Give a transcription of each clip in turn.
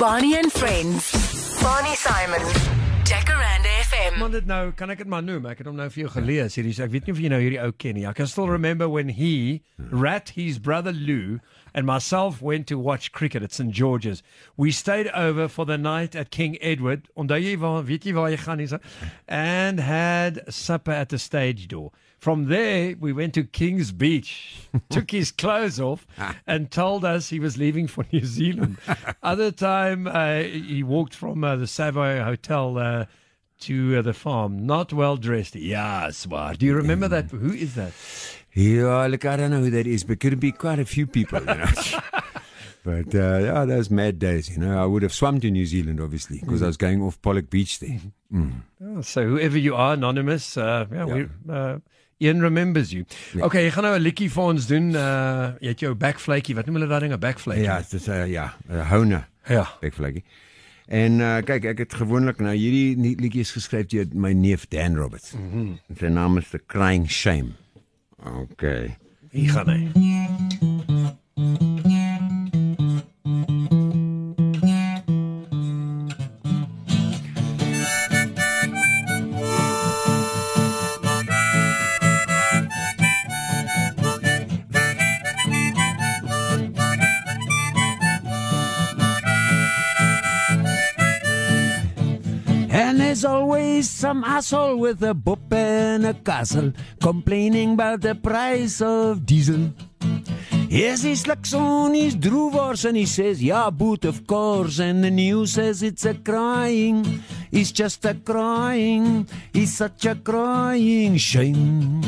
Bonnie and Friends. Bonnie Simon. Jacaranda FM. Man dit nou, kan ek dit maar noem? Ek het hom nou vir jou gelees hierdie. Ek weet nie of jy nou hierdie ou ken nie. I can still remember when he, Rat, his brother Lou, and myself went to watch cricket at St George's. We stayed over for the night at King Edward. Onthou jy waar weet jy waar jy gaan hier? And had supper at the stage door. From there, we went to King's Beach, took his clothes off, and told us he was leaving for New Zealand. Other time, uh, he walked from uh, the Savoy Hotel uh, to uh, the farm, not well dressed. Yeah, Swar. Do you remember that? Who is that? Yeah, look, I don't know who that is, but could be quite a few people, you know. but uh, yeah, those mad days, you know. I would have swum to New Zealand, obviously, because I was going off Pollock Beach there. Oh, so whoever you are, anonymous, uh, yeah, we, Ian remembers you. Okay, jy gaan nou 'n liedjie vir ons doen. Uh, jy het jou backflakie. Wat noem hulle daai ding? 'n backflakie. Ja, dit is uh, ja, uh, houne. Ja. En uh, kyk, ek het gewoonlik nou hierdie nie- liedjie is geskryf deur my neef Dan Roberts. Mm -hmm. Sy naam is The Crying Shame. Okay. Hier gaan hy. There's always some asshole with a boop and a castle complaining about the price of diesel. Yes, he slugs on his droevers and he says, Yeah, boot, of course. And the news says it's a crying. It's just a crying. It's such a crying shame.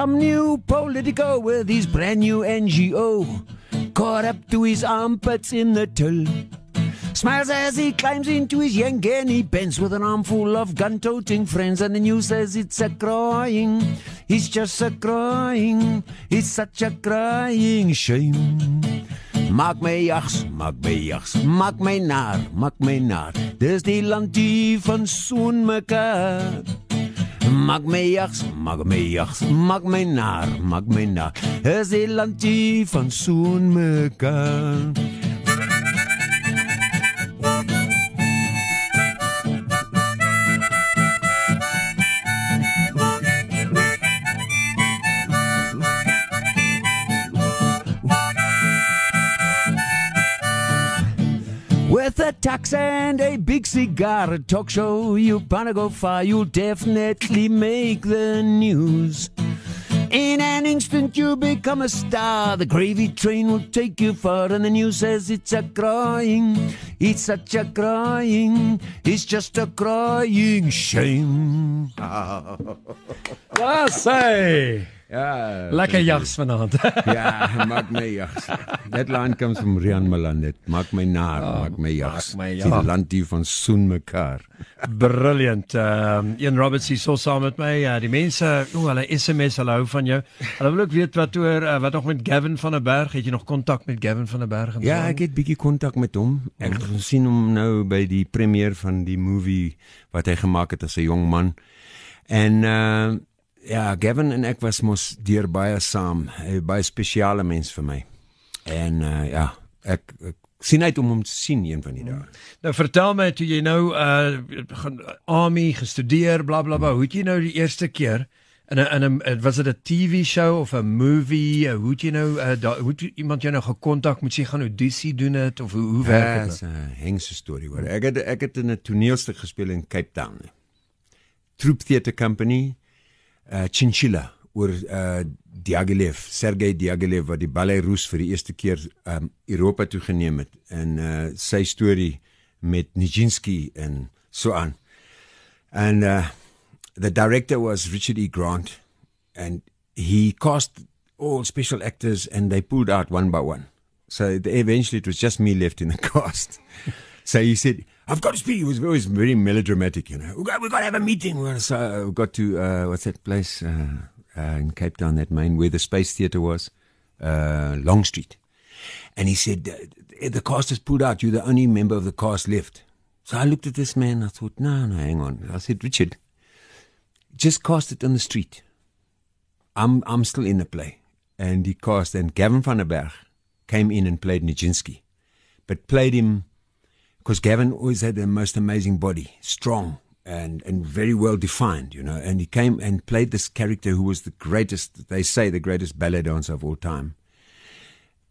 Some new politico with his brand new NGO. Caught up to his armpits in the till. Smiles as he climbs into his Yangani Benz with an armful of gun toting friends. And the news says it's a crying. It's just a crying. It's such a crying shame. Maak my jags, maak my jags, maak my naar, maak my naar. Dis die landie van soen mekaar. Maak my jags, maak my jags, maak my naar, maak my naar. Dis die landie van soen mekaar. Tax and a big cigar, talk show, you wanna go far, you'll definitely make the news. In an instant, you become a star. The gravy train will take you far, and the news says it's a crying. It's such a crying. It's just a crying shame. Ja, sê. Ja, Lekker jags vanaand. ja, maak my jags. That line comes from Rian Malan. Dit maak my naar, maak my jags. maak my Die jags. land hier van soen mekaar. Brilliant. Ehm um, Ian Roberts hier so saam met my. Uh, die mense, o, hulle SMS, hulle hou van jou. Hulle wil ook weet wat oor uh, wat nog met Gavin van der Berg. Het jy nog kontak met Gavin van der Berg en Ja, so? ek het bietjie kontak met hom. Ek het gesien hom nou by die premier van die movie wat hy gemaak het as 'n jong man. En uh ja, Gavin en ek was mos deur baie saam. Hy was baie spesiale mens vir my. En uh ja, ek, ek sien uit om hom te sien een van die dae. Nou vertel my toe jy nou uh gaan army gestudeer bla bla bla. Hoe het jy nou die eerste keer in 'n in 'n was dit 'n TV show of 'n movie? Uh, hoe het jy nou uh, da, hoe het iemand jou nou gekontak? Moet jy gaan audisie doen dit of hoe hoe werk dit? nou? 'n hengse storie hoor. Ek het ek het in 'n toneelstuk gespeel in Cape Town. Troop Theatre Company, uh Chinchilla oor uh Diaghilev, Sergei Diaghilev wat die Belarus vir die eerste keer um Europa toe geneem het en uh sy storie met Nijinsky en so aan. And uh the director was Richard E. Grant and he cast all special actors and they pulled out one by one. So eventually it was just me left in the cast. so he said, I've got to speak. He was always very melodramatic, you know. We've got, we've got to have a meeting. We're gonna- So we got to, uh, what's that place uh, uh, in Cape Town, that main, where the Space Theatre was? Uh, Long Street. And he said, uh, the cast has pulled out. You're the only member of the cast left. So I looked at this man. I thought, no, no, hang on. I said, Richard, just cast it on the street. I'm I'm still in the play. And he cast, and Gavin van der Berg came in and played Nijinsky, but played him because Gavin always had the most amazing body, strong and and very well defined, you know. And he came and played this character who was the greatest, they say, the greatest ballet dancer of all time,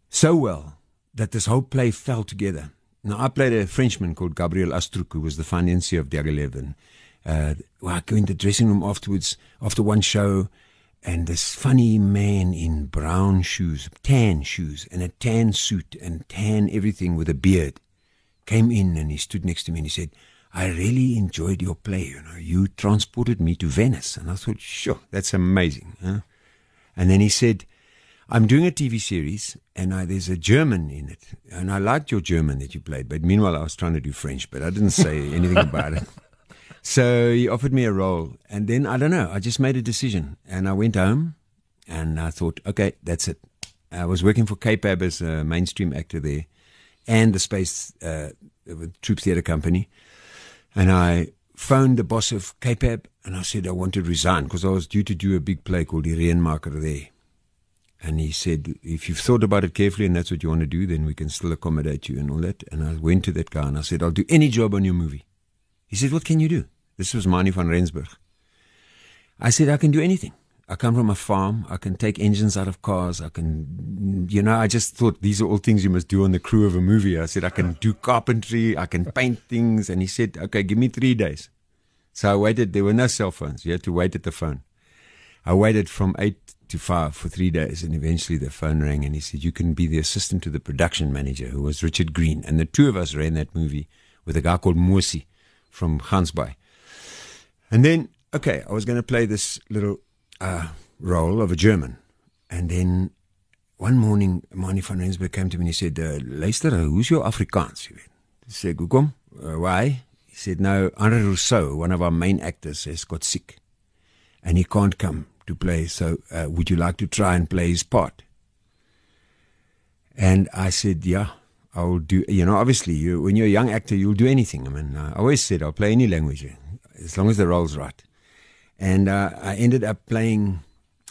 so well that this whole play fell together. Now I played a Frenchman called Gabriel Astruc, who was the financier of Diaghilev, and uh, well, I go in the dressing room afterwards after one show and this funny man in brown shoes, tan shoes, and a tan suit and tan everything with a beard came in and he stood next to me and he said, I really enjoyed your play. You know, you transported me to Venice. And I thought, sure, that's amazing. Huh? And then he said, I'm doing a TV series and I, there's a German in it. And I liked your German that you played. But meanwhile, I was trying to do French, but I didn't say anything about it. So he offered me a role, and then I don't know. I just made a decision, and I went home, and I thought, okay, that's it. I was working for CAPAB as a mainstream actor there, and the Space uh, Troupe Theatre Company, and I phoned the boss of CAPAB, and I said I wanted to resign because I was due to do a big play called Irene Reenmaker there. And he said, if you've thought about it carefully and that's what you want to do, then we can still accommodate you and all that. And I went to that guy and I said, I'll do any job on your movie. He said, What can you do? This was Manie van Rensburg. I said, I can do anything. I come from a farm. I can take engines out of cars. I can, you know, I just thought these are all things you must do on the crew of a movie. I said, I can do carpentry. I can paint things. And he said, okay, give me three days. So I waited. There were no cell phones. You had to wait at the phone. I waited from eight to five for three days. And eventually the phone rang and he said, you can be the assistant to the production manager who was Richard Green. And the two of us ran that movie with a guy called Mosi from Hansby. And then, okay, I was going to play this little uh, role of a German. And then one morning, Manie van Rensburg came to me and he said, uh, Luister, who's your Afrikaans? He said, Hoekom? Uh, why? He said, no, Henri Rousseau, one of our main actors, has got sick. And he can't come to play. So uh, would you like to try and play his part? And I said, yeah. I will do, you know, obviously, you, when you're a young actor, you'll do anything. I mean, I always said I'll play any language as long as the role's right. And uh, I ended up playing,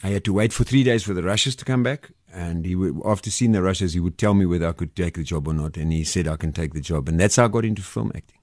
I had to wait for three days for the rushes to come back. And he would, after seeing the rushes, he would tell me whether I could take the job or not. And he said I can take the job. And that's how I got into film acting.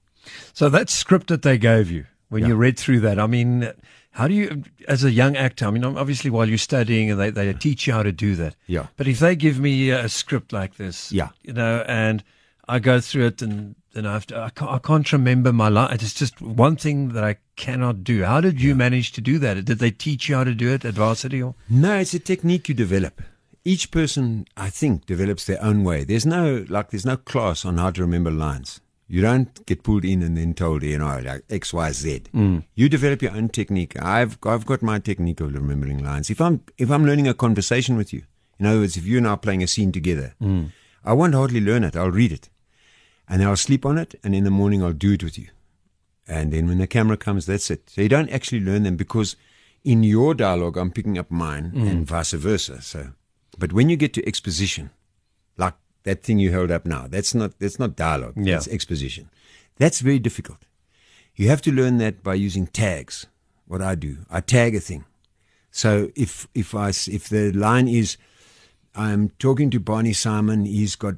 So that script that they gave you, when yeah. you read through that, I mean, how do you, as a young actor, I mean, obviously while you're studying and they, they teach you how to do that. Yeah. But if they give me a script like this, yeah. you know, and I go through it and then I have to, I can't, I can't remember my life. It's just one thing that I cannot do. How did you yeah. manage to do that? Did they teach you how to do it at varsity or? No, it's a technique you develop. Each person, I think, develops their own way. There's no, like, there's no class on how to remember lines. You don't get pulled in and then told, you know, like X, Y, Z. Mm. You develop your own technique. I've I've got my technique of remembering lines. If I'm if I'm learning a conversation with you, in other words, if you and I are playing a scene together, mm. I won't hardly learn it. I'll read it, and I'll sleep on it, and in the morning I'll do it with you. And then when the camera comes, that's it. So you don't actually learn them because in your dialogue I'm picking up mine, mm. and vice versa. So, but when you get to exposition, like that thing you held up now. That's not that's not dialogue. Yeah. That's exposition. That's very difficult. You have to learn that by using tags. What I do, I tag a thing. So if if I if the line is, I'm talking to Barney Simon. He's got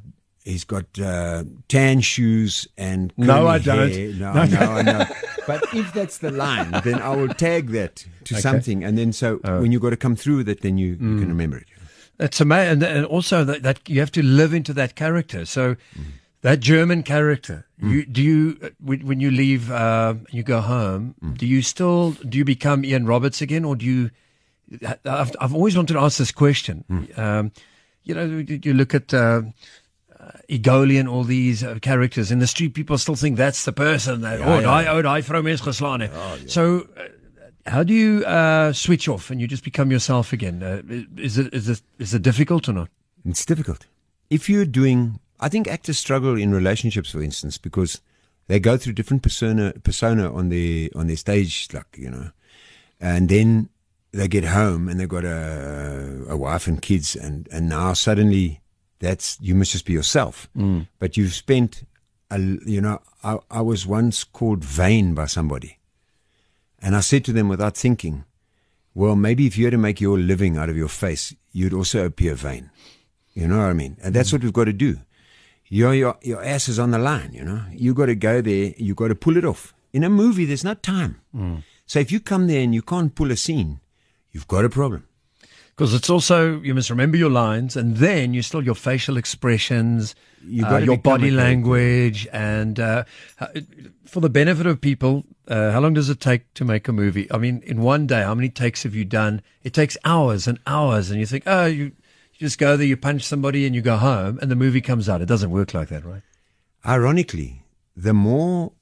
he's got uh, tan shoes and no, I hair. don't. No, no, no, I know. But if that's the line, then I will tag that to okay. something, and then so oh. when you've got to come through with it, then you, mm. you can mm. remember it. It's amazing, and also that, that, you have to live into that character. So. Mm. That German character, mm. you, do you when you leave, uh, you go home, mm. do you still do you become Ian Roberts again, or do you? I've, I've always wanted to ask this question. Mm. Um, you know, you look at uh, Egoli and all these uh, characters in the street, people still think that's the person that, oh, yeah. oh, daai vrou mens geslaan. Oh, yeah. So, uh, how do you uh, switch off and you just become yourself again? Uh, is it is it is it difficult or not? It's difficult. If you're doing, I think actors struggle in relationships, for instance, because they go through different persona persona on their on their stage, like you know, and then they get home and they've got a a wife and kids, and and now suddenly that's you must just be yourself. Mm. But you've spent, a, you know, I, I was once called vain by somebody, and I said to them without thinking, well, maybe if you had to make your living out of your face, you'd also appear vain. You know what I mean? And that's mm. what we've got to do. Your, your, your ass is on the line, you know? you got to go there, you got to pull it off. In a movie, there's not time. Mm. So if you come there and you can't pull a scene, you've got a problem. Because it's also, you must remember your lines and then you still your facial expressions, You uh, your body language. And uh, uh, for the benefit of people, uh, how long does it take to make a movie? I mean, in one day, how many takes have you done? It takes hours and hours. And you think, oh, you, you just go there, you punch somebody and you go home and the movie comes out. It doesn't work like that, right? Ironically, the more,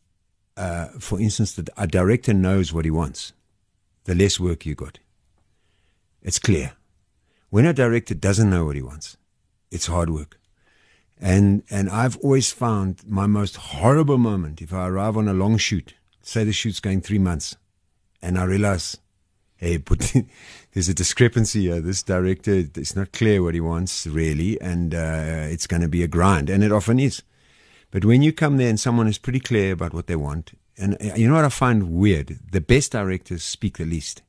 uh, for instance, that a director knows what he wants, the less work you got. It's clear. When a director doesn't know what he wants, it's hard work. And and I've always found my most horrible moment if I arrive on a long shoot, say the shoot's going three months, and I realize, hey, but there's a discrepancy here. This director, it's not clear what he wants really, and uh, it's going to be a grind, and it often is. But when you come there and someone is pretty clear about what they want, and uh, you know what I find weird? The best directors speak the least.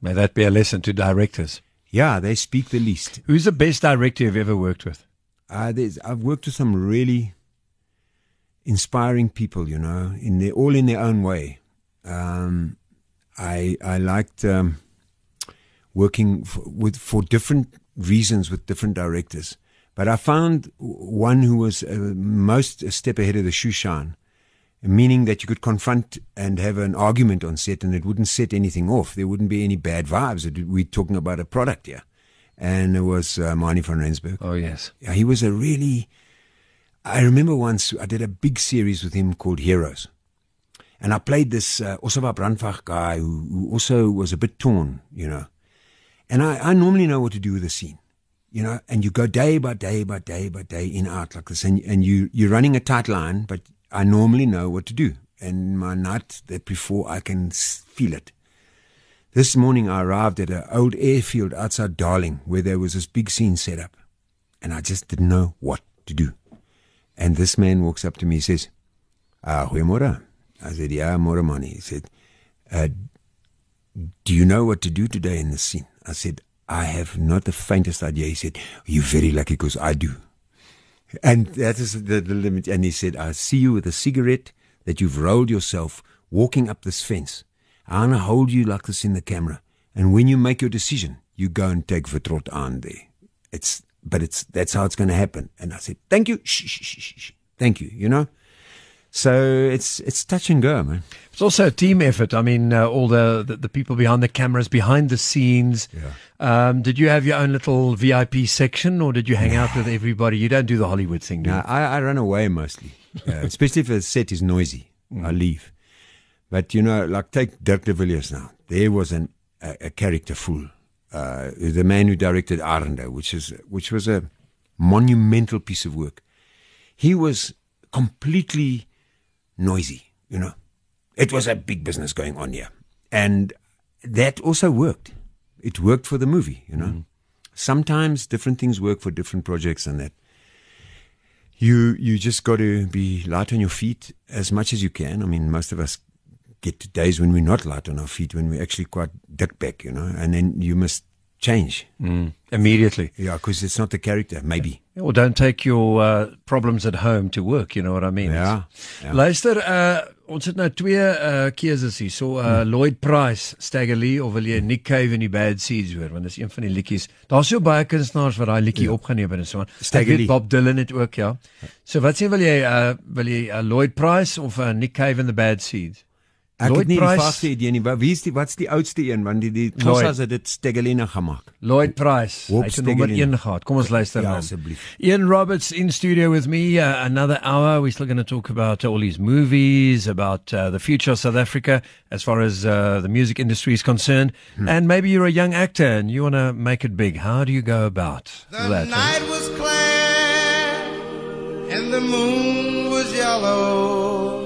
May that be a lesson to directors. Yeah, they speak the least. Who's the best director you've ever worked with? Uh, there's, I've worked with some really inspiring people, you know, in their, all in their own way. Um, I I liked um, working for, with for different reasons with different directors, but I found one who was uh, most a step ahead of the shoe shine, meaning that you could confront and have an argument on set, and it wouldn't set anything off. There wouldn't be any bad vibes. We're talking about a product here, and it was uh, Manie van Rensburg. Oh, yes. Yeah, he was a really. I remember once I did a big series with him called Heroes. And I played this uh, Ossewabrandwag guy who, who also was a bit torn, you know. And I, I normally know what to do with a scene, you know, and you go day by day by day by day in out like this. And, and you, you're running a tight line, but I normally know what to do. And my night that before, I can feel it. This morning I arrived at an old airfield outside Darling where there was this big scene set up. And I just didn't know what to do. And this man walks up to me, he says, Goeiemorgen. I said, yeah, more money. He said, uh, do you know what to do today in the scene? I said, I have not the faintest idea. He said, you're very lucky because I do. And that is the, the limit. And he said, I see you with a cigarette that you've rolled yourself walking up this fence. I'm going to hold you like this in the camera. And when you make your decision, you go and take Vertrot on there. It's, but it's, that's how it's going to happen. And I said, thank you. Shh, shh, shh, shh, shh. Thank you. You know? So it's, it's touch and go, man. It's also a team effort. I mean, uh, all the, the the people behind the cameras, behind the scenes. Yeah. Um, did you have your own little VIP section, or did you hang out with everybody? You don't do the Hollywood thing, do you? I, I run away mostly, uh, especially if the set is noisy. I leave. But you know, like take Dirk de Villiers now. There was an, a, a character fool. Uh, the man who directed Arende, which is which was a monumental piece of work. He was completely noisy. You know, it was a big business going on here, and that also worked. It worked for the movie. You know, mm. sometimes different things work for different projects, and that you you just got to be light on your feet as much as you can. I mean, most of us get to days when we're not light on our feet, when we're actually quite dick back, you know, and then you must change. Mm. Immediately. Yeah, because it's not the character, maybe. Or don't take your uh, problems at home to work, you know what I mean? Ja, ja. Luister, uh, ons het nou twee uh, keuses hier. So uh, Lloyd Price, Stagger Lee of wil jy Nick Cave in die Bad Seeds hoor, want dis een van die liedjies. Daar's so baie kunstenaars wat daai liedjie ja. opgeneem het en so aan. Ek Stagger weet Lee. Bob Dylan het ook, ja. So wat sê wil jy uh, wil jy uh, Lloyd Price of uh, Nick Cave in the Bad Seeds? Ek Lloyd het nie Price- die vaste idee nie. Wa- Wie is die wat's die oudste een want die die Lloyd. Het dit Stegelina gemaak. Lloyd Price. Hoop Hy het nommer Stegelin. 1 gehad. Kom ons luister Ja, na hom. asseblief. Ian Roberts in studio with me. Uh, another hour. We're still going to talk about all these movies, about uh, the future of South Africa as far as uh, the music industry is concerned. And maybe you're a young actor and you want to make it big. How do you go about The that? night was clear and the moon was yellow